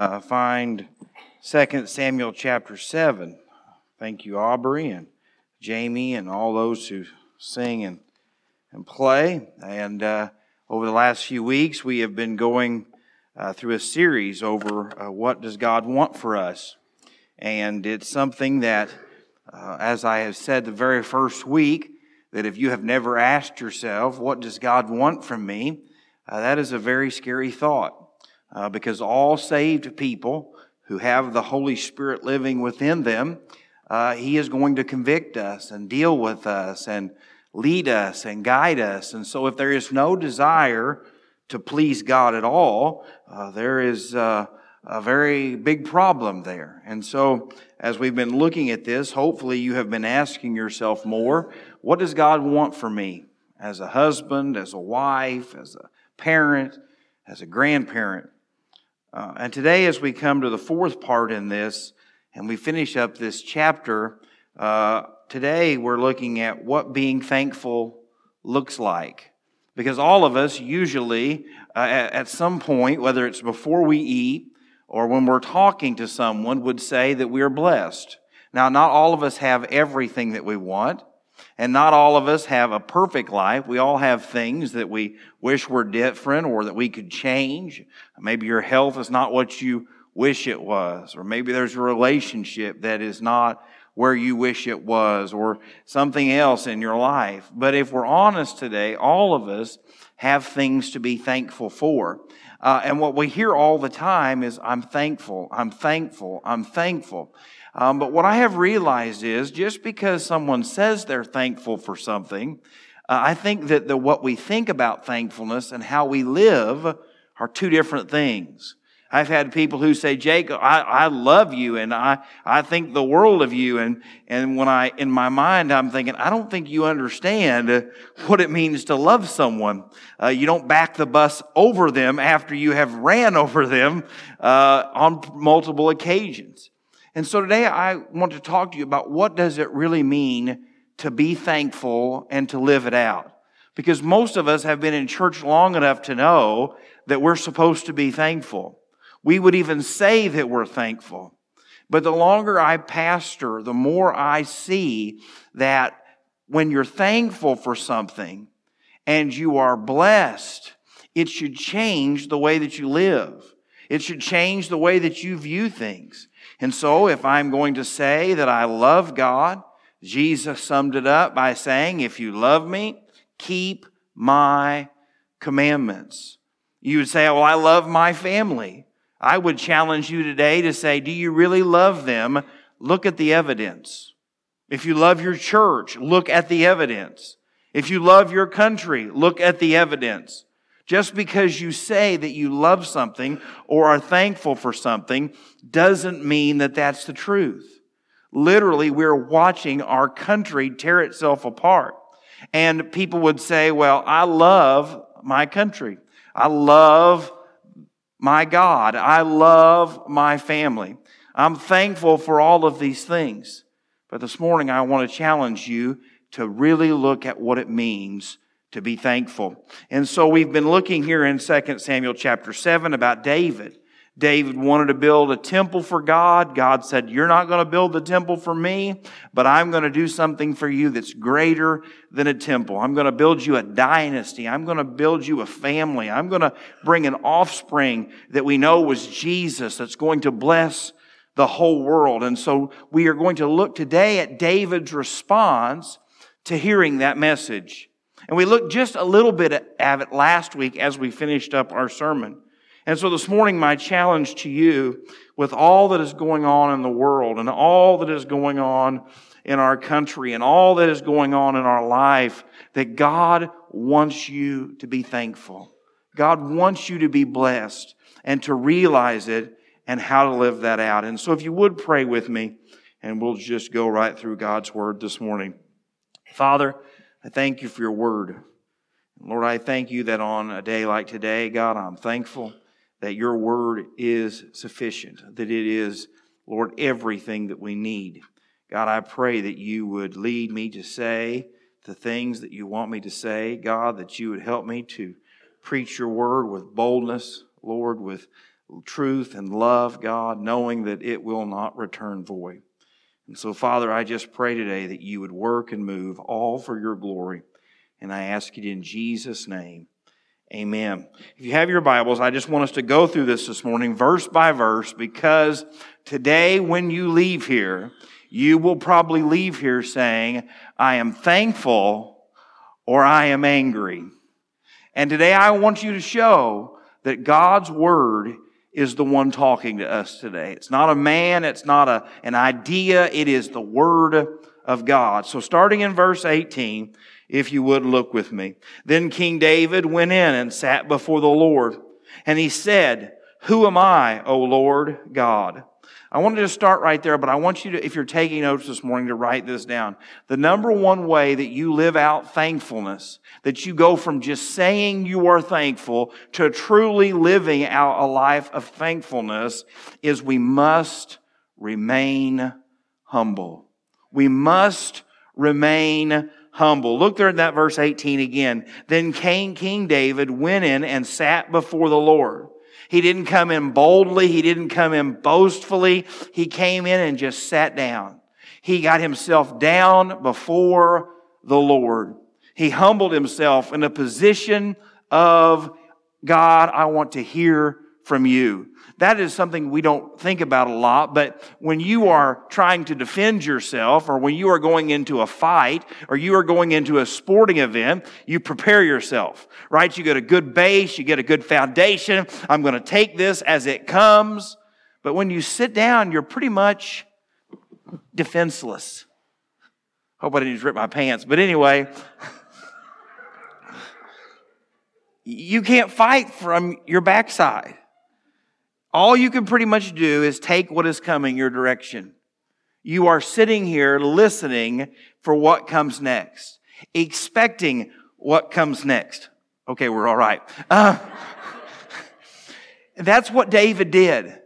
uh, find 2 Samuel chapter 7. Thank you, Aubrey and Jamie and all those who sing and, and play. And uh, over the last few weeks, we have been going uh, through a series over uh, what does God want for us. And it's something that, uh, as I have said the very first week, that if you have never asked yourself, what does God want from me? Uh, that is a very scary thought uh, because all saved people who have the Holy Spirit living within them, uh, He is going to convict us and deal with us and lead us and guide us. And so, if there is no desire to please God at all, uh, there is uh, a very big problem there. And so, as we've been looking at this, hopefully you have been asking yourself more what does God want for me as a husband, as a wife, as a parent, as a grandparent? Uh, and today, as we come to the fourth part in this, and we finish up this chapter, uh, today we're looking at what being thankful looks like. Because all of us usually, uh, at, at some point, whether it's before we eat or when we're talking to someone, would say that we are blessed. Now, not all of us have everything that we want. And not all of us have a perfect life. We all have things that we wish were different or that we could change. Maybe your health is not what you wish it was, or maybe there's a relationship that is not where you wish it was, or something else in your life. But if we're honest today, all of us have things to be thankful for. Uh, and what we hear all the time is, I'm thankful, I'm thankful, I'm thankful. Um, but what I have realized is just because someone says they're thankful for something, uh, I think that the, what we think about thankfulness and how we live are two different things. I've had people who say, Jake, I, I love you and I, I think the world of you. And, and when I, in my mind, I'm thinking, I don't think you understand what it means to love someone. Uh, you don't back the bus over them after you have ran over them, uh, on multiple occasions. And so today I want to talk to you about what does it really mean to be thankful and to live it out. Because most of us have been in church long enough to know that we're supposed to be thankful. We would even say that we're thankful. But the longer I pastor, the more I see that when you're thankful for something and you are blessed, it should change the way that you live. It should change the way that you view things. And so, if I'm going to say that I love God, Jesus summed it up by saying, If you love me, keep my commandments. You would say, Well, I love my family. I would challenge you today to say, Do you really love them? Look at the evidence. If you love your church, look at the evidence. If you love your country, look at the evidence. Just because you say that you love something or are thankful for something doesn't mean that that's the truth. Literally, we're watching our country tear itself apart. And people would say, well, I love my country. I love my God. I love my family. I'm thankful for all of these things. But this morning, I want to challenge you to really look at what it means to be thankful. And so we've been looking here in 2 Samuel chapter 7 about David. David wanted to build a temple for God. God said, You're not going to build the temple for me, but I'm going to do something for you that's greater than a temple. I'm going to build you a dynasty. I'm going to build you a family. I'm going to bring an offspring that we know was Jesus that's going to bless the whole world. And so we are going to look today at David's response to hearing that message. And we looked just a little bit at it last week as we finished up our sermon. And so this morning, my challenge to you, with all that is going on in the world and all that is going on in our country and all that is going on in our life, that God wants you to be thankful. God wants you to be blessed and to realize it and how to live that out. And so if you would pray with me, and we'll just go right through God's word this morning. Father, I thank you for your word. Lord, I thank you that on a day like today, God, I'm thankful that your word is sufficient, that it is, Lord, everything that we need. God, I pray that you would lead me to say the things that you want me to say. God, that you would help me to preach your word with boldness, Lord, with truth and love, God, knowing that it will not return void. And so, Father, I just pray today that you would work and move all for your glory. And I ask it in Jesus' name. Amen. If you have your Bibles, I just want us to go through this this morning, verse by verse, because today, when you leave here, you will probably leave here saying, I am thankful or I am angry. And today I want you to show that God's Word is the one talking to us today. It's not a man, it's not a, an idea, it is the Word of God. So starting in verse 18, if you would look with me. Then King David went in and sat before the Lord, and he said, Who am I, O Lord God? I wanted to start right there, but I want you to, if you're taking notes this morning, to write this down. The number one way that you live out thankfulness, that you go from just saying you are thankful to truly living out a life of thankfulness, is we must remain humble. We must remain humble. Look there in that verse 18 again. Then King, King David went in and sat before the Lord. He didn't come in boldly. He didn't come in boastfully. He came in and just sat down. He got himself down before the Lord. He humbled himself in a position of God, I want to hear from you. That is something we don't think about a lot, but when you are trying to defend yourself or when you are going into a fight or you are going into a sporting event, you prepare yourself, right? You get a good base, you get a good foundation. I'm going to take this as it comes. But when you sit down, you're pretty much defenseless. Hope I didn't rip my pants. But anyway, you can't fight from your backside. All you can pretty much do is take what is coming your direction. You are sitting here listening for what comes next, expecting what comes next. Okay, we're all right. Uh, that's what David did.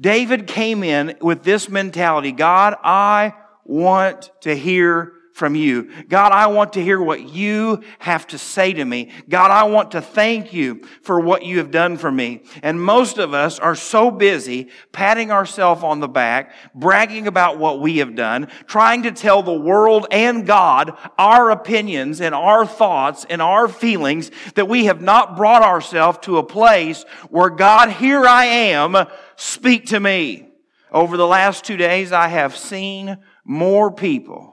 David came in with this mentality God, I want to hear from you. God, I want to hear what you have to say to me. God, I want to thank you for what you have done for me. And most of us are so busy patting ourselves on the back, bragging about what we have done, trying to tell the world and God our opinions and our thoughts and our feelings that we have not brought ourselves to a place where God, here I am, speak to me. Over the last two days, I have seen more people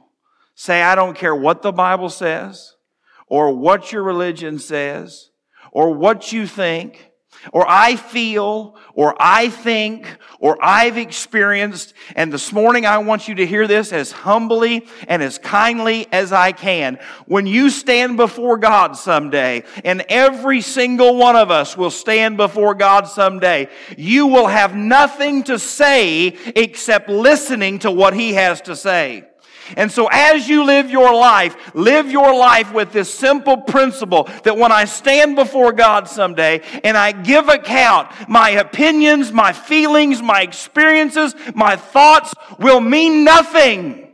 say, I don't care what the Bible says, or what your religion says, or what you think, or I feel, or I think, or I've experienced. And this morning I want you to hear this as humbly and as kindly as I can. When you stand before God someday, and every single one of us will stand before God someday, you will have nothing to say except listening to what He has to say. And so as you live your life, live your life with this simple principle that when I stand before God someday and I give account, my opinions, my feelings, my experiences, my thoughts will mean nothing.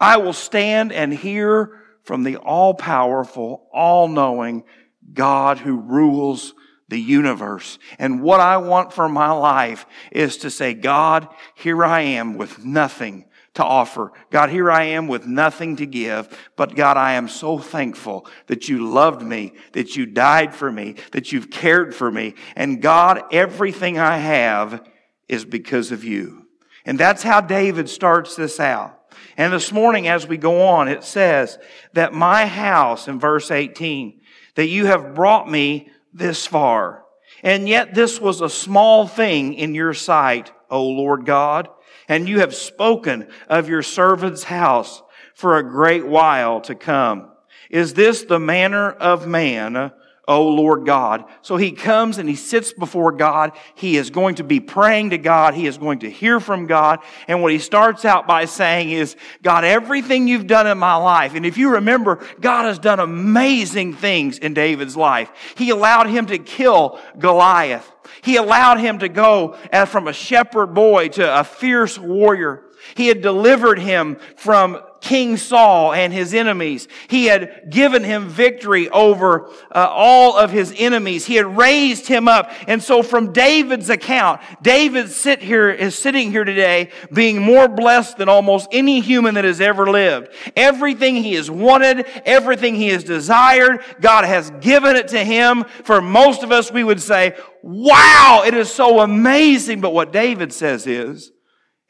I will stand and hear from the all powerful, all knowing God who rules the universe. And what I want for my life is to say, God, here I am with nothing to offer. God, here I am with nothing to give, but God, I am so thankful that you loved me, that you died for me, that you've cared for me. And God, everything I have is because of you. And that's how David starts this out. And this morning, as we go on, it says that my house, in verse 18, that you have brought me this far. And yet this was a small thing in your sight, O Lord God and you have spoken of your servant's house for a great while to come. Is this the manner of man, O Lord God? So he comes and he sits before God. He is going to be praying to God. He is going to hear from God. And what he starts out by saying is, God, everything you've done in my life. And if you remember, God has done amazing things in David's life. He allowed him to kill Goliath. He allowed him to go uh, from a shepherd boy to a fierce warrior. He had delivered him from King Saul and his enemies. He had given him victory over uh, all of his enemies. He had raised him up. And so from David's account, David sit here, is sitting here today being more blessed than almost any human that has ever lived. Everything he has wanted, everything he has desired, God has given it to him. For most of us, we would say, wow, it is so amazing. But what David says is,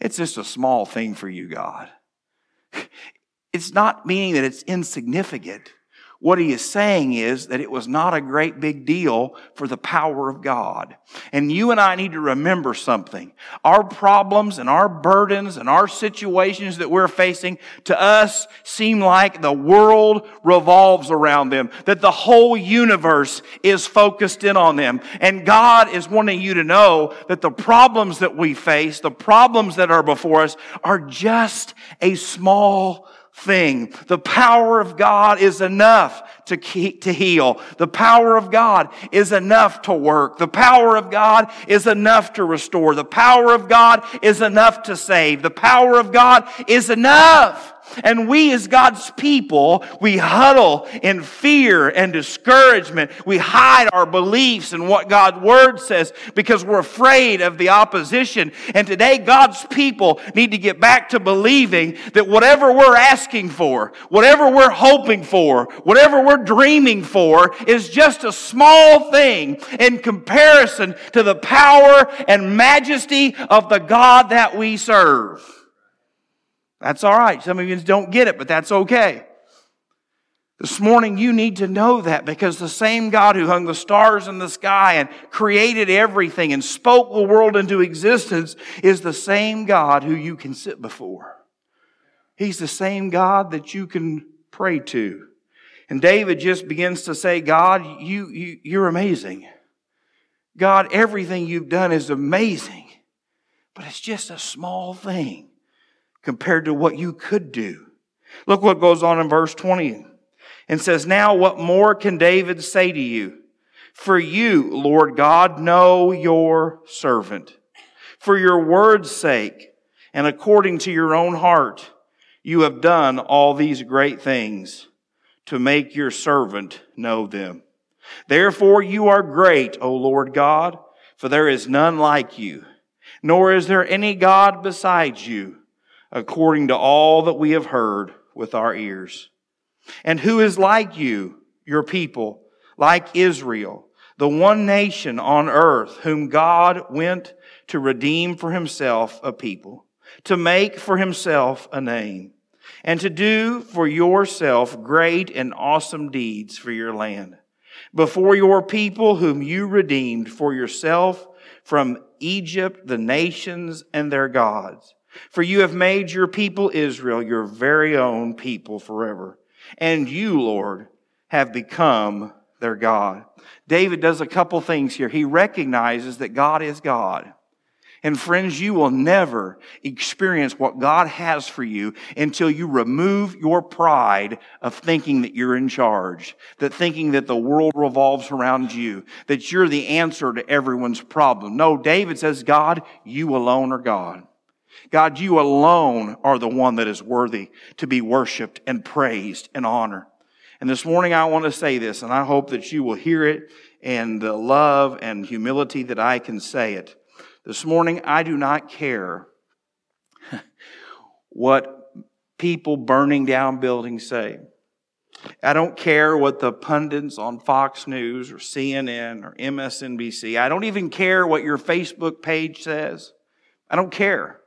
it's just a small thing for you, God. It's not meaning that it's insignificant. What he is saying is that it was not a great big deal for the power of God. And you and I need to remember something. Our problems and our burdens and our situations that we're facing to us seem like the world revolves around them, that the whole universe is focused in on them. And God is wanting you to know that the problems that we face, the problems that are before us are just a small thing. The power of God is enough to, keep, to heal. The power of God is enough to work. The power of God is enough to restore. The power of God is enough to save. The power of God is enough. And we as God's people, we huddle in fear and discouragement. We hide our beliefs and what God's word says because we're afraid of the opposition. And today God's people need to get back to believing that whatever we're asking for, whatever we're hoping for, whatever we're dreaming for is just a small thing in comparison to the power and majesty of the God that we serve. That's all right. Some of you don't get it, but that's okay. This morning, you need to know that because the same God who hung the stars in the sky and created everything and spoke the world into existence is the same God who you can sit before. He's the same God that you can pray to. And David just begins to say, God, you, you, you're amazing. God, everything you've done is amazing, but it's just a small thing compared to what you could do. Look what goes on in verse 20 and says, Now what more can David say to you? For you, Lord God, know your servant. For your word's sake and according to your own heart, you have done all these great things to make your servant know them. Therefore you are great, O Lord God, for there is none like you, nor is there any God besides you according to all that we have heard with our ears. And who is like you, your people, like Israel, the one nation on earth whom God went to redeem for himself a people, to make for himself a name, and to do for yourself great and awesome deeds for your land, before your people whom you redeemed for yourself from Egypt, the nations and their gods for you have made your people Israel your very own people forever. And you, Lord, have become their God. David does a couple things here. He recognizes that God is God. And friends, you will never experience what God has for you until you remove your pride of thinking that you're in charge, that thinking that the world revolves around you, that you're the answer to everyone's problem. No, David says, God, you alone are God. God, you alone are the one that is worthy to be worshiped and praised and honored. And this morning I want to say this, and I hope that you will hear it and the love and humility that I can say it. This morning I do not care what people burning down buildings say. I don't care what the pundits on Fox News or CNN or MSNBC. I don't even care what your Facebook page says. I don't care.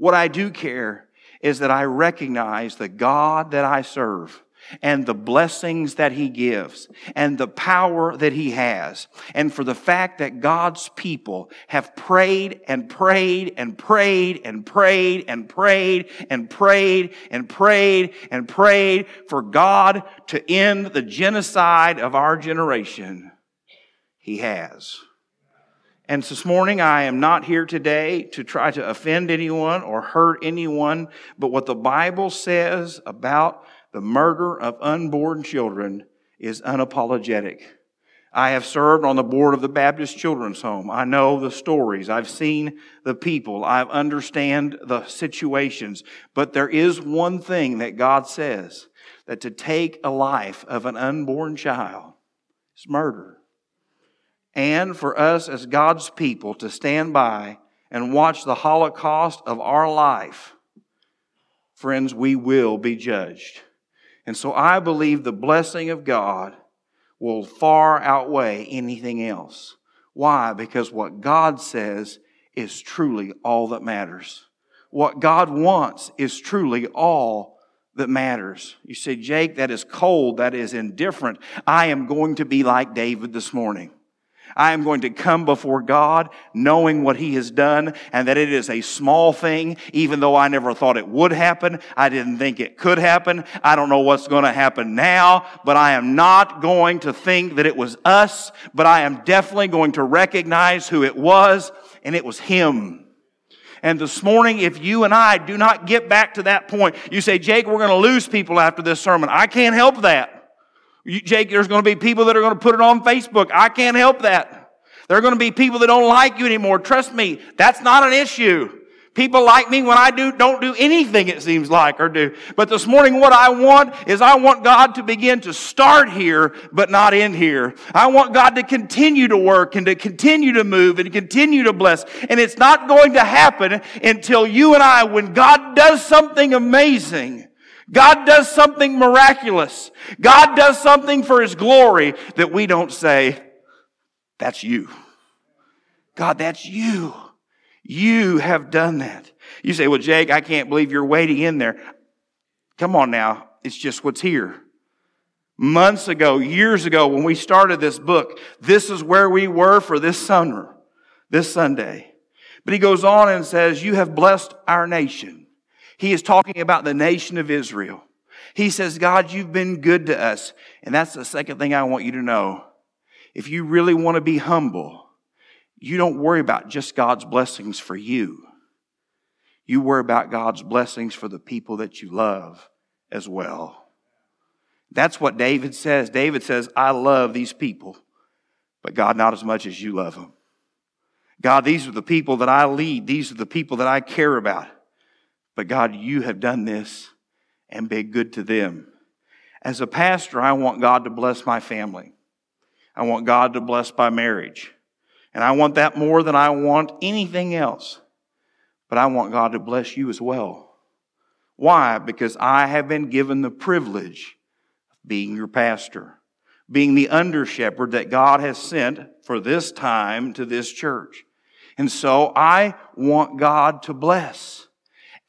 What I do care is that I recognize the God that I serve and the blessings that he gives and the power that he has. And for the fact that God's people have prayed and prayed and prayed and prayed and prayed and prayed and prayed and prayed for God to end the genocide of our generation. He has. And this morning, I am not here today to try to offend anyone or hurt anyone, but what the Bible says about the murder of unborn children is unapologetic. I have served on the board of the Baptist Children's Home. I know the stories. I've seen the people. I understand the situations. But there is one thing that God says that to take a life of an unborn child is murder. And for us as God's people to stand by and watch the Holocaust of our life, friends, we will be judged. And so I believe the blessing of God will far outweigh anything else. Why? Because what God says is truly all that matters. What God wants is truly all that matters. You say, Jake, that is cold, that is indifferent. I am going to be like David this morning. I am going to come before God knowing what He has done and that it is a small thing, even though I never thought it would happen. I didn't think it could happen. I don't know what's going to happen now, but I am not going to think that it was us, but I am definitely going to recognize who it was, and it was Him. And this morning, if you and I do not get back to that point, you say, Jake, we're going to lose people after this sermon. I can't help that. You, Jake, there's going to be people that are going to put it on Facebook. I can't help that. There are going to be people that don't like you anymore. Trust me, that's not an issue. People like me when I do, don't do anything it seems like or do. But this morning what I want is I want God to begin to start here, but not end here. I want God to continue to work and to continue to move and continue to bless. And it's not going to happen until you and I, when God does something amazing, God does something miraculous. God does something for His glory that we don't say, that's you. God, that's you. You have done that. You say, well, Jake, I can't believe you're waiting in there. Come on now. It's just what's here. Months ago, years ago, when we started this book, this is where we were for this summer, this Sunday. But he goes on and says, you have blessed our nation. He is talking about the nation of Israel. He says, God, you've been good to us. And that's the second thing I want you to know. If you really want to be humble, you don't worry about just God's blessings for you. You worry about God's blessings for the people that you love as well. That's what David says. David says, I love these people, but God, not as much as you love them. God, these are the people that I lead. These are the people that I care about. But God, you have done this and been good to them. As a pastor, I want God to bless my family. I want God to bless my marriage. And I want that more than I want anything else. But I want God to bless you as well. Why? Because I have been given the privilege of being your pastor, being the under shepherd that God has sent for this time to this church. And so I want God to bless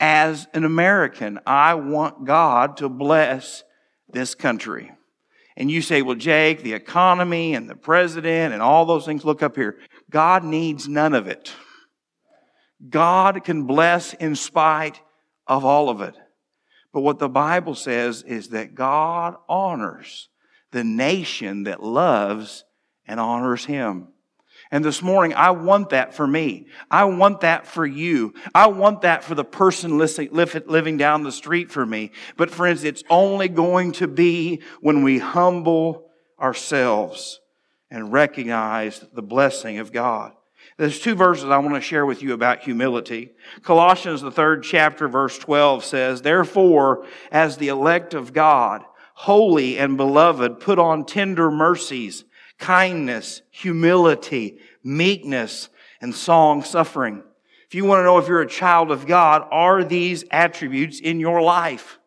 as an American, I want God to bless this country. And you say, well, Jake, the economy and the president and all those things, look up here. God needs none of it. God can bless in spite of all of it. But what the Bible says is that God honors the nation that loves and honors Him. And this morning, I want that for me. I want that for you. I want that for the person living down the street for me. But friends, it's only going to be when we humble ourselves and recognize the blessing of God. There's two verses I want to share with you about humility. Colossians, the third chapter, verse 12 says, Therefore, as the elect of God, holy and beloved, put on tender mercies, kindness, humility, meekness, and long suffering. If you want to know if you're a child of God, are these attributes in your life?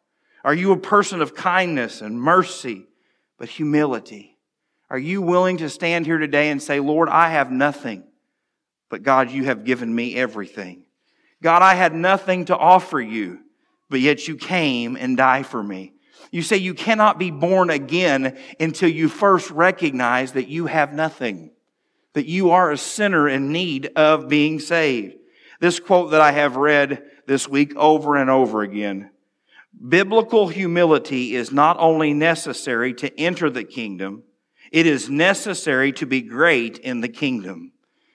Are you a person of kindness and mercy, but humility? Are you willing to stand here today and say, Lord, I have nothing, but God, you have given me everything. God, I had nothing to offer you, but yet you came and died for me. You say you cannot be born again until you first recognize that you have nothing, that you are a sinner in need of being saved. This quote that I have read this week over and over again. Biblical humility is not only necessary to enter the kingdom, it is necessary to be great in the kingdom.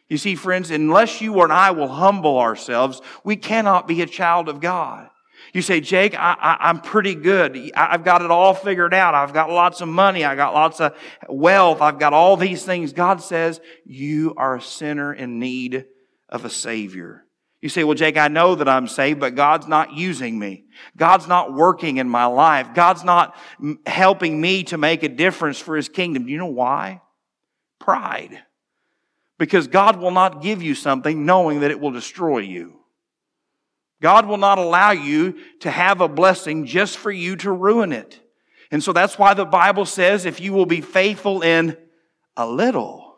You see, friends, unless you and I will humble ourselves, we cannot be a child of God. You say, Jake, I, am pretty good. I've got it all figured out. I've got lots of money. I've got lots of wealth. I've got all these things. God says, you are a sinner in need of a Savior. You say, well, Jake, I know that I'm saved, but God's not using me. God's not working in my life. God's not helping me to make a difference for His kingdom. Do you know why? Pride. Because God will not give you something knowing that it will destroy you. God will not allow you to have a blessing just for you to ruin it. And so that's why the Bible says if you will be faithful in a little,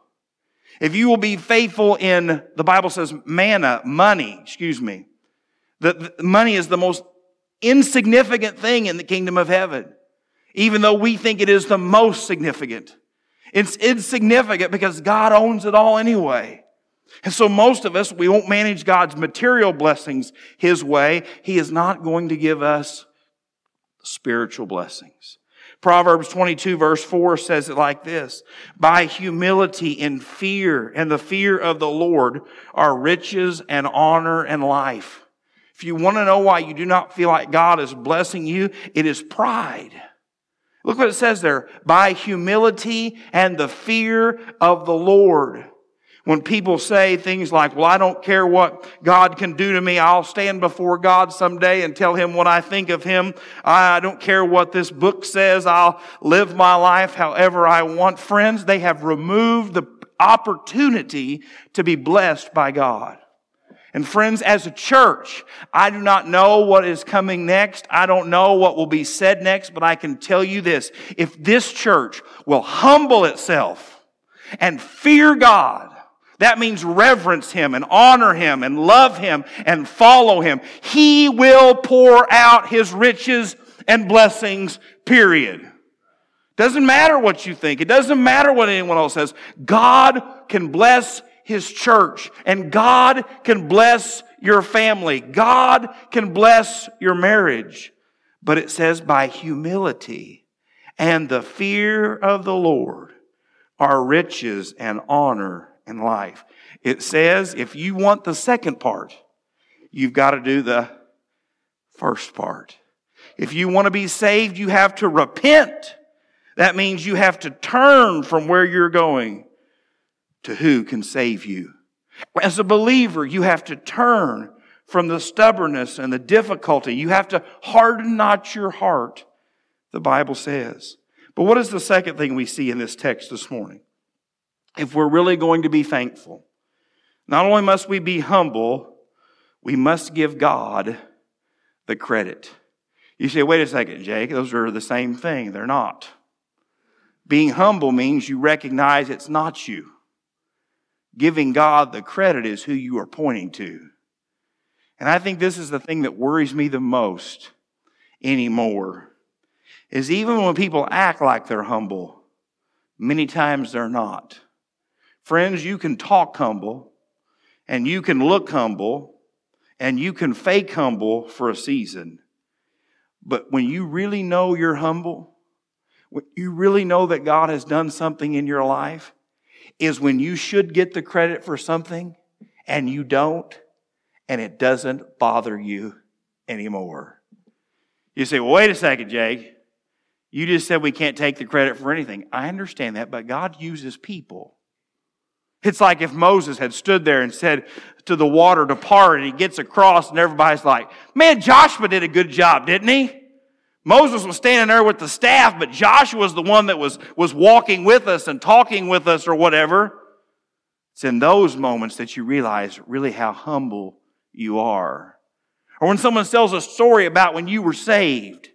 if you will be faithful in, the Bible says, manna, money, excuse me. The, money is the most insignificant thing in the kingdom of heaven, even though we think it is the most significant. It's insignificant because God owns it all anyway. And so most of us, we won't manage God's material blessings His way. He is not going to give us spiritual blessings. Proverbs 22 verse 4 says it like this. By humility and fear and the fear of the Lord are riches and honor and life. If you want to know why you do not feel like God is blessing you, it is pride. Look what it says there. By humility and the fear of the Lord. When people say things like, well, I don't care what God can do to me. I'll stand before God someday and tell him what I think of him. I don't care what this book says. I'll live my life however I want. Friends, they have removed the opportunity to be blessed by God. And friends, as a church, I do not know what is coming next. I don't know what will be said next, but I can tell you this. If this church will humble itself and fear God, that means reverence Him and honor Him and love Him and follow Him. He will pour out His riches and blessings, period. Doesn't matter what you think. It doesn't matter what anyone else says. God can bless His church and God can bless your family. God can bless your marriage. But it says by humility and the fear of the Lord are riches and honor life. It says if you want the second part, you've got to do the first part. If you want to be saved, you have to repent. That means you have to turn from where you're going to who can save you. As a believer, you have to turn from the stubbornness and the difficulty. You have to harden not your heart, the Bible says. But what is the second thing we see in this text this morning? If we're really going to be thankful, not only must we be humble, we must give God the credit. You say, wait a second, Jake, those are the same thing. They're not. Being humble means you recognize it's not you. Giving God the credit is who you are pointing to. And I think this is the thing that worries me the most anymore. Is even when people act like they're humble, many times they're not. Friends, you can talk humble and you can look humble and you can fake humble for a season. But when you really know you're humble, when you really know that God has done something in your life, is when you should get the credit for something and you don't, and it doesn't bother you anymore. You say, well, wait a second, Jake. You just said we can't take the credit for anything. I understand that, but God uses people. It's like if Moses had stood there and said to the water to part and he gets across and everybody's like, man, Joshua did a good job, didn't he? Moses was standing there with the staff, but Joshua was the one that was, was walking with us and talking with us or whatever. It's in those moments that you realize really how humble you are. Or when someone tells a story about when you were saved,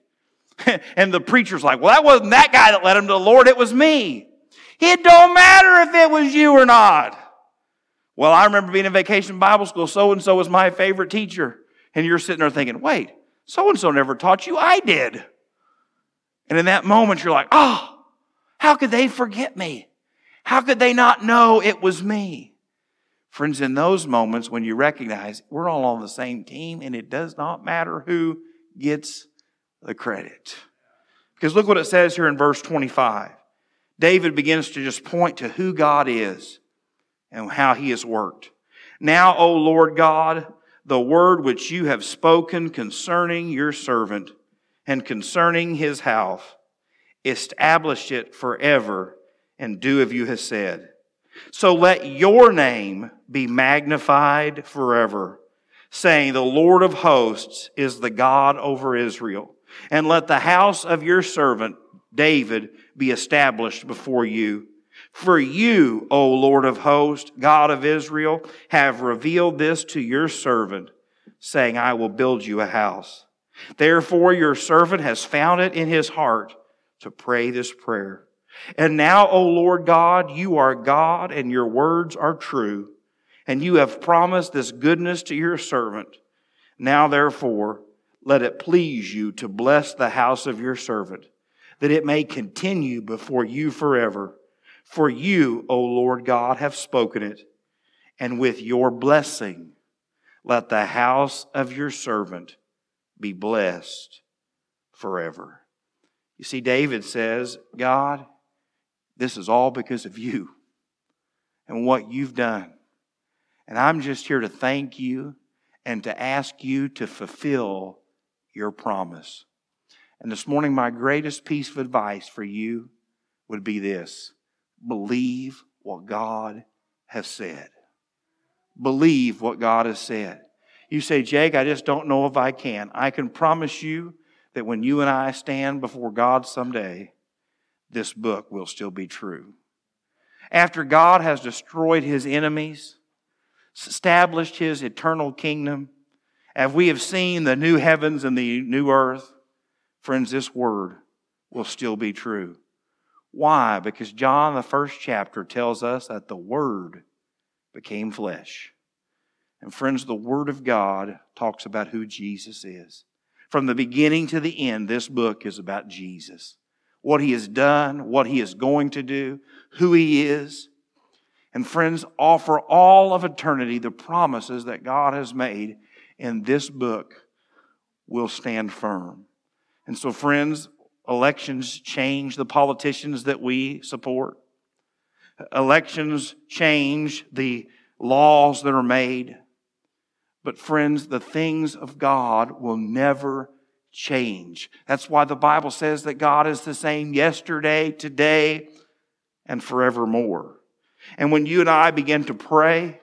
and the preacher's like, well, that wasn't that guy that led him to the Lord, it was me. It don't matter if it was you or not. Well, I remember being in vacation Bible school, so and so was my favorite teacher. And you're sitting there thinking, wait, so and so never taught you, I did. And in that moment, you're like, oh, how could they forget me? How could they not know it was me? Friends, in those moments when you recognize we're all on the same team and it does not matter who gets the credit. Because look what it says here in verse 25. David begins to just point to who God is and how he has worked. Now, O Lord God, the word which you have spoken concerning your servant and concerning his house. Establish it forever and do as you have said. So let your name be magnified forever, saying, The Lord of hosts is the God over Israel. And let the house of your servant David be established before you. For you, O Lord of hosts, God of Israel, have revealed this to your servant, saying, I will build you a house. Therefore, your servant has found it in his heart to pray this prayer. And now, O Lord God, you are God and your words are true, and you have promised this goodness to your servant. Now, therefore, let it please you to bless the house of your servant, that it may continue before you forever. For you, O Lord God, have spoken it, and with your blessing, let the house of your servant be blessed forever. You see, David says, God, this is all because of you and what you've done. And I'm just here to thank you and to ask you to fulfill your promise. And this morning, my greatest piece of advice for you would be this believe what God has said. Believe what God has said. You say, Jake, I just don't know if I can. I can promise you that when you and I stand before God someday, this book will still be true. After God has destroyed his enemies, established his eternal kingdom, as we have seen the new heavens and the new earth, friends, this word will still be true. Why? Because John, the first chapter, tells us that the Word became flesh. And friends, the Word of God talks about who Jesus is. From the beginning to the end, this book is about Jesus what he has done, what he is going to do, who he is. And friends, offer all of eternity the promises that God has made in this book will stand firm. And so, friends, elections change the politicians that we support. Elections change the laws that are made. But, friends, the things of God will never change. That's why the Bible says that God is the same yesterday, today, and forevermore. And when you and I begin to pray,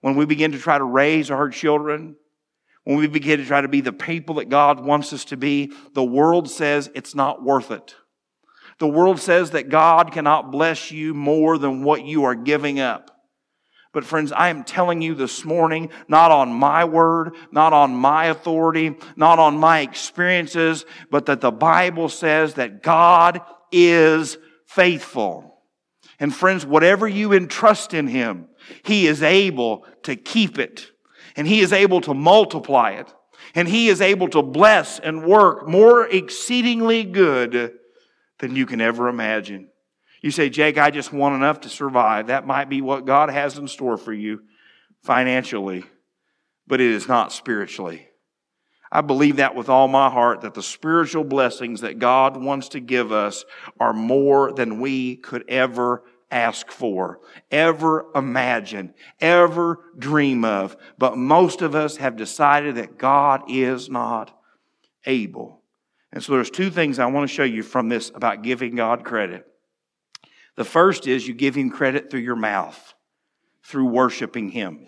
when we begin to try to raise our children, when we begin to try to be the people that God wants us to be, the world says it's not worth it. The world says that God cannot bless you more than what you are giving up. But friends, I am telling you this morning, not on my word, not on my authority, not on my experiences, but that the Bible says that God is faithful. And friends, whatever you entrust in Him, He is able to keep it. And He is able to multiply it. And He is able to bless and work more exceedingly good than you can ever imagine. You say, Jake, I just want enough to survive. That might be what God has in store for you financially, but it is not spiritually. I believe that with all my heart that the spiritual blessings that God wants to give us are more than we could ever ask for, ever imagine, ever dream of. But most of us have decided that God is not able. And so there's two things I want to show you from this about giving God credit. The first is you give him credit through your mouth, through worshiping him.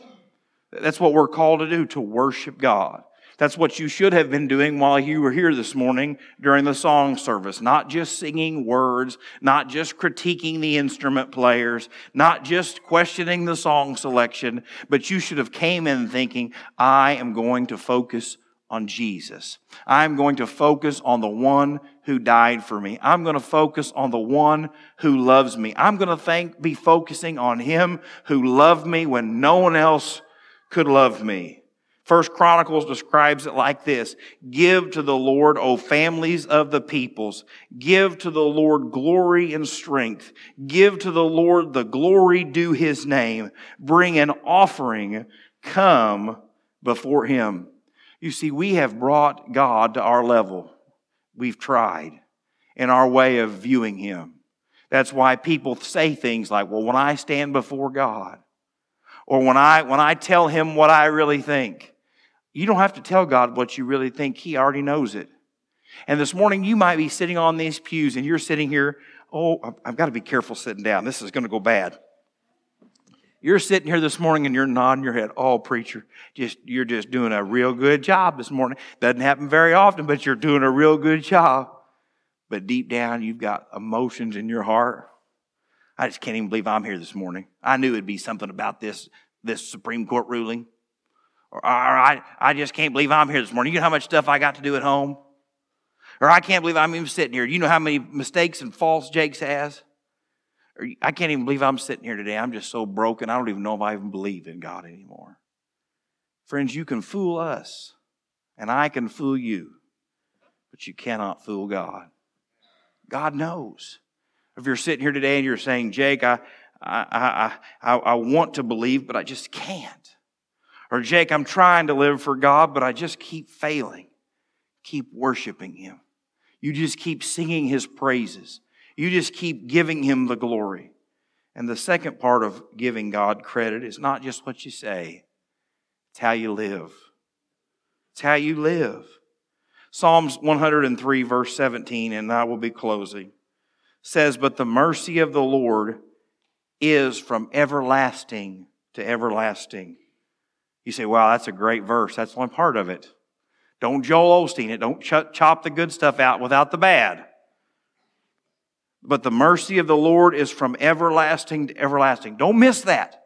That's what we're called to do, to worship God. That's what you should have been doing while you were here this morning during the song service. Not just singing words, not just critiquing the instrument players, not just questioning the song selection, but you should have came in thinking, I am going to focus on Jesus. I'm going to focus on the one who died for me. I'm going to focus on the one who loves me. I'm going to thank, be focusing on him who loved me when no one else could love me. First Chronicles describes it like this. Give to the Lord, O families of the peoples. Give to the Lord glory and strength. Give to the Lord the glory due his name. Bring an offering. Come before him. You see, we have brought God to our level. We've tried in our way of viewing Him. That's why people say things like, well, when I stand before God, or when I, when I tell Him what I really think, You don't have to tell God what you really think. He already knows it. And this morning, you might be sitting on these pews and you're sitting here, oh, I've got to be careful sitting down. This is going to go bad. You're sitting here this morning and you're nodding your head. Oh, preacher, just you're just doing a real good job this morning. Doesn't happen very often, but you're doing a real good job. But deep down, you've got emotions in your heart. I just can't even believe I'm here this morning. I knew it'd be something about this, this Supreme Court ruling. Or, I, I just can't believe I'm here this morning. You know how much stuff I got to do at home? Or I can't believe I'm even sitting here. You know how many mistakes and faults Jake's has? Or I can't even believe I'm sitting here today. I'm just so broken. I don't even know if I even believe in God anymore. Friends, you can fool us, and I can fool you, but you cannot fool God. God knows. If you're sitting here today and you're saying, Jake, I, I, I, I, I want to believe, but I just can't. Or, Jake, I'm trying to live for God, but I just keep failing. Keep worshiping Him. You just keep singing His praises. You just keep giving Him the glory. And the second part of giving God credit is not just what you say, it's how you live. It's how you live. Psalms 103, verse 17, and I will be closing, says, But the mercy of the Lord is from everlasting to everlasting. You say, Wow, that's a great verse. That's one part of it. Don't Joel Osteen it. Don't chop the good stuff out without the bad. But the mercy of the Lord is from everlasting to everlasting. Don't miss that.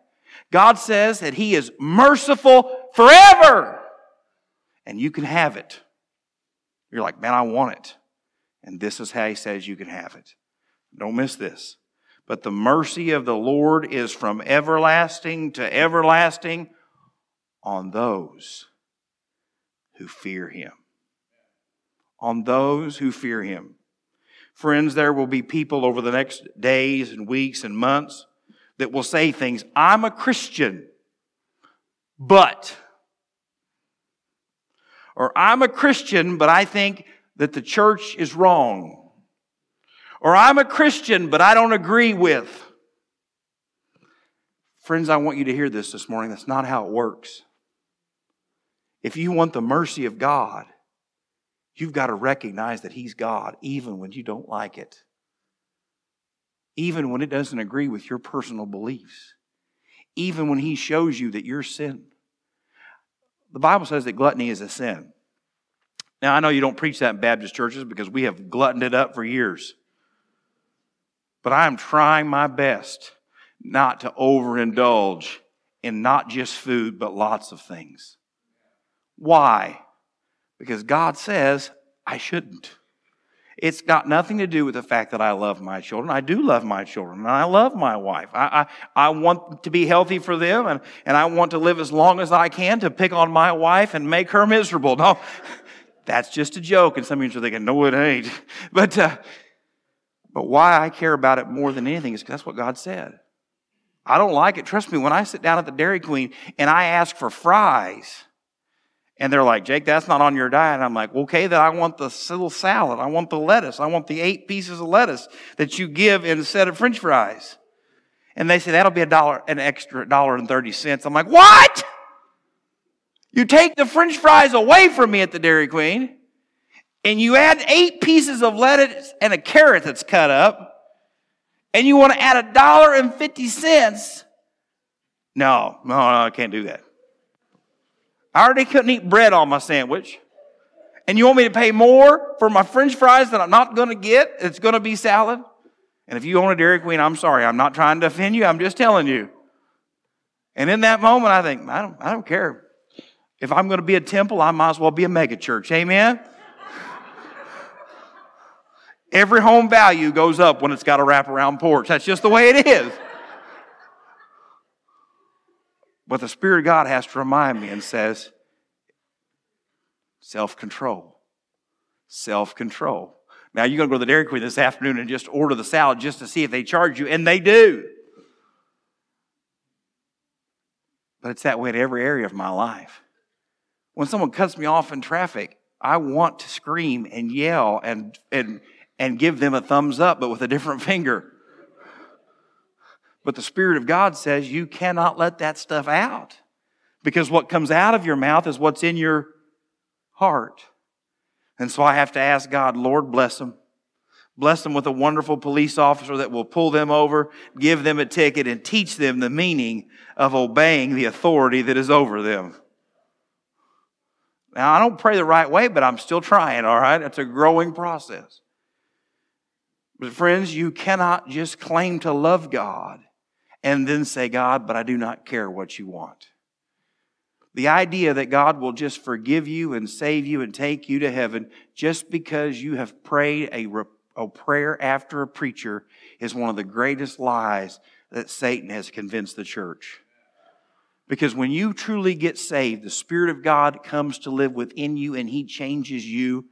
God says that He is merciful forever. And you can have it. You're like, man, I want it. And this is how He says you can have it. Don't miss this. But the mercy of the Lord is from everlasting to everlasting on those who fear Him. On those who fear Him. Friends, there will be people over the next days and weeks and months that will say things. I'm a Christian, but. Or I'm a Christian, but I think that the church is wrong. Or I'm a Christian, but I don't agree with. Friends, I want you to hear this this morning. That's not how it works. If you want the mercy of God, You've got to recognize that He's God, even when you don't like it, even when it doesn't agree with your personal beliefs, even when He shows you that your sin. The Bible says that gluttony is a sin. Now, I know you don't preach that in Baptist churches because we have gluttoned it up for years. But I am trying my best not to overindulge in not just food, but lots of things. Why? Because God says I shouldn't. It's got nothing to do with the fact that I love my children. I do love my children, and I love my wife. I, I, I want to be healthy for them, and, and I want to live as long as I can to pick on my wife and make her miserable. No, that's just a joke, and some of you are thinking, no, it ain't. But, uh, but why I care about it more than anything is because that's what God said. I don't like it. Trust me, when I sit down at the Dairy Queen and I ask for fries, and they're like, Jake, that's not on your diet. And I'm like, okay, then I want the little salad. I want the lettuce. I want the eight pieces of lettuce that you give instead of french fries. And they say, that'll be a dollar, an extra dollar and 30 cents. I'm like, what? You take the french fries away from me at the Dairy Queen and you add eight pieces of lettuce and a carrot that's cut up and you want to add a dollar and 50 cents. No, no, no, I can't do that. I already couldn't eat bread on my sandwich. And you want me to pay more for my french fries that I'm not going to get? It's going to be salad? And if you own a Dairy Queen, I'm sorry. I'm not trying to offend you. I'm just telling you. And in that moment, I think, I don't, I don't care. If I'm going to be a temple, I might as well be a mega church. Amen? Every home value goes up when it's got a wraparound porch. That's just the way it is. But the Spirit of God has to remind me and says, self control. Self control. Now, you're going to go to the Dairy Queen this afternoon and just order the salad just to see if they charge you, and they do. But it's that way in every area of my life. When someone cuts me off in traffic, I want to scream and yell and, and, and give them a thumbs up, but with a different finger. But the Spirit of God says you cannot let that stuff out. Because what comes out of your mouth is what's in your heart. And so I have to ask God, Lord, bless them. Bless them with a wonderful police officer that will pull them over, give them a ticket, and teach them the meaning of obeying the authority that is over them. Now, I don't pray the right way, but I'm still trying, all right? It's a growing process. But, friends, you cannot just claim to love God and then say, God, but I do not care what you want. The idea that God will just forgive you and save you and take you to heaven just because you have prayed a a prayer after a preacher is one of the greatest lies that Satan has convinced the church. Because when you truly get saved, the Spirit of God comes to live within you and He changes you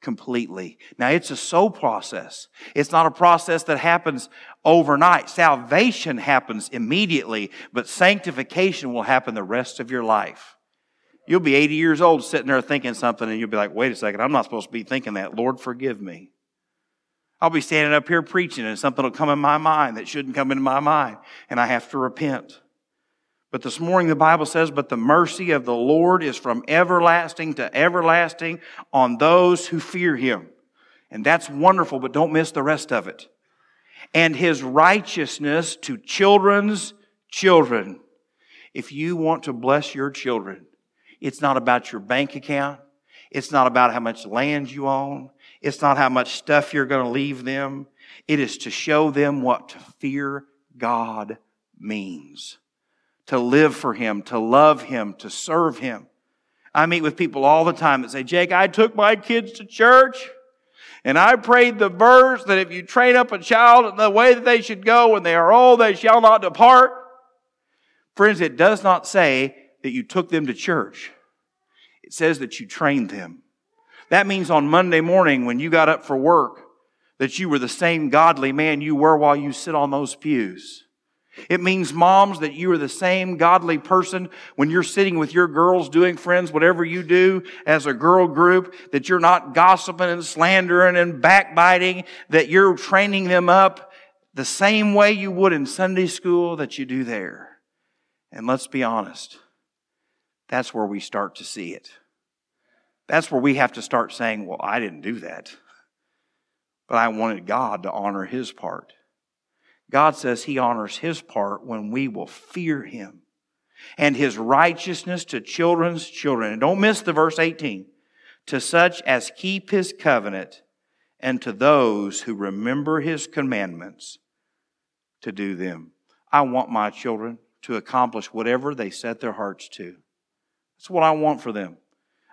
completely. Now, it's a soul process. It's not a process that happens overnight. Salvation happens immediately, but sanctification will happen the rest of your life. You'll be 80 years old sitting there thinking something, and you'll be like, wait a second, I'm not supposed to be thinking that. Lord, forgive me. I'll be standing up here preaching and something will come in my mind that shouldn't come into my mind and I have to repent. But this morning the Bible says, but the mercy of the Lord is from everlasting to everlasting on those who fear him. And that's wonderful, but don't miss the rest of it. And his righteousness to children's children. If you want to bless your children, it's not about your bank account. It's not about how much land you own. It's not how much stuff you're going to leave them. It is to show them what to fear God means. To live for Him, to love Him, to serve Him. I meet with people all the time that say, Jake, I took my kids to church and I prayed the verse that if you train up a child in the way that they should go when they are old, they shall not depart. Friends, it does not say that you took them to church. It says that you trained them. That means on Monday morning when you got up for work, that you were the same godly man you were while you sit on those pews. It means, moms, that you are the same godly person when you're sitting with your girls doing friends, whatever you do as a girl group, that you're not gossiping and slandering and backbiting, that you're training them up the same way you would in Sunday school that you do there. And let's be honest, that's where we start to see it. That's where we have to start saying, well, I didn't do that. But I wanted God to honor his part. God says he honors his part when we will fear him and his righteousness to children's children. And don't miss the verse 18 to such as keep his covenant and to those who remember his commandments to do them. I want my children to accomplish whatever they set their hearts to. That's what I want for them.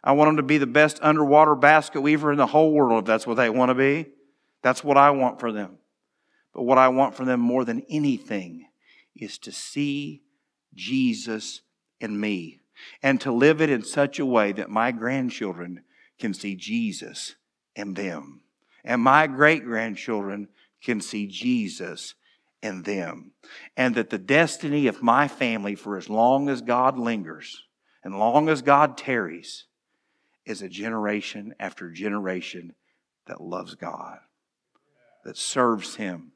I want them to be the best underwater basket weaver in the whole world if that's what they want to be. That's what I want for them. But what I want for them more than anything is to see Jesus in me and to live it in such a way that my grandchildren can see Jesus in them. And my great grandchildren can see Jesus in them. And that the destiny of my family, for as long as God lingers and long as God tarries, is a generation after generation that loves God, that serves Him,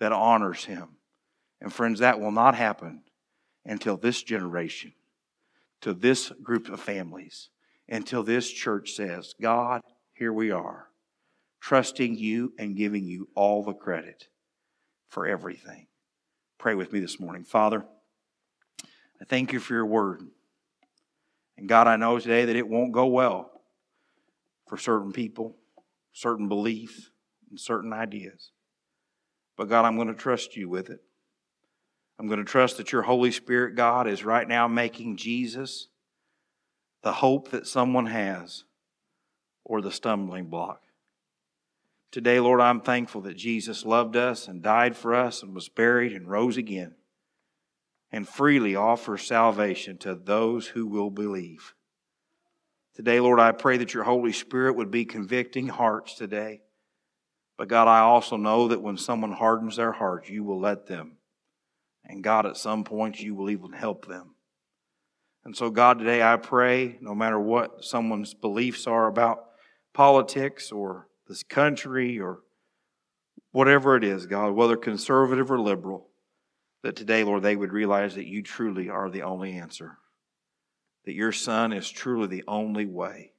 that honors Him. And friends, that will not happen until this generation, to this group of families, until this church says, God, here we are, trusting you and giving you all the credit for everything. Pray with me this morning. Father, I thank you for your word. And God, I know today that it won't go well for certain people, certain beliefs, and certain ideas. But God, I'm going to trust you with it. I'm going to trust that your Holy Spirit, God, is right now making Jesus the hope that someone has or the stumbling block. Today, Lord, I'm thankful that Jesus loved us and died for us and was buried and rose again and freely offers salvation to those who will believe. Today, Lord, I pray that your Holy Spirit would be convicting hearts today. But God, I also know that when someone hardens their heart, you will let them. And God, at some point, you will even help them. And so, God, today I pray, no matter what someone's beliefs are about politics or this country or whatever it is, God, whether conservative or liberal, that today, Lord, they would realize that you truly are the only answer. that your Son is truly the only way.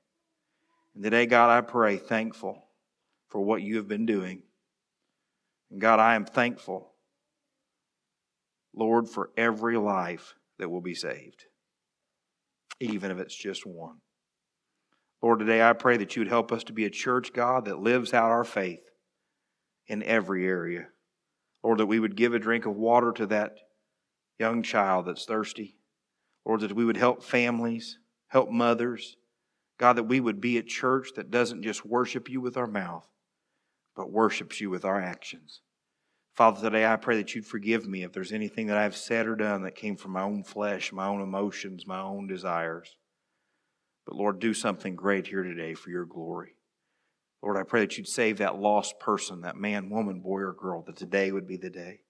And today, God, I pray, thankful for what you have been doing. And God, I am thankful, Lord, for every life that will be saved, even if it's just one. Lord, today I pray that you would help us to be a church, God, that lives out our faith in every area. Lord, that we would give a drink of water to that young child that's thirsty. Lord, that we would help families, help mothers. God, that we would be a church that doesn't just worship you with our mouth, but worships you with our actions. Father, today I pray that you'd forgive me if there's anything that I've said or done that came from my own flesh, my own emotions, my own desires. But Lord, do something great here today for your glory. Lord, I pray that you'd save that lost person, that man, woman, boy, or girl, that today would be the day.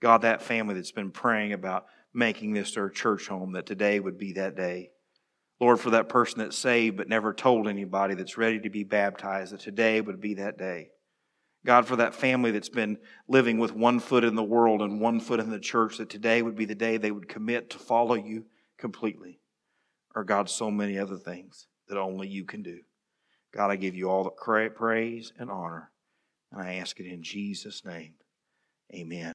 God, that family that's been praying about making this their church home, that today would be that day. Lord, for that person that's saved but never told anybody that's ready to be baptized, that today would be that day. God, for that family that's been living with one foot in the world and one foot in the church, that today would be the day they would commit to follow you completely. Or, God, so many other things that only you can do. God, I give you all the praise and honor, and I ask it in Jesus' name. Amen.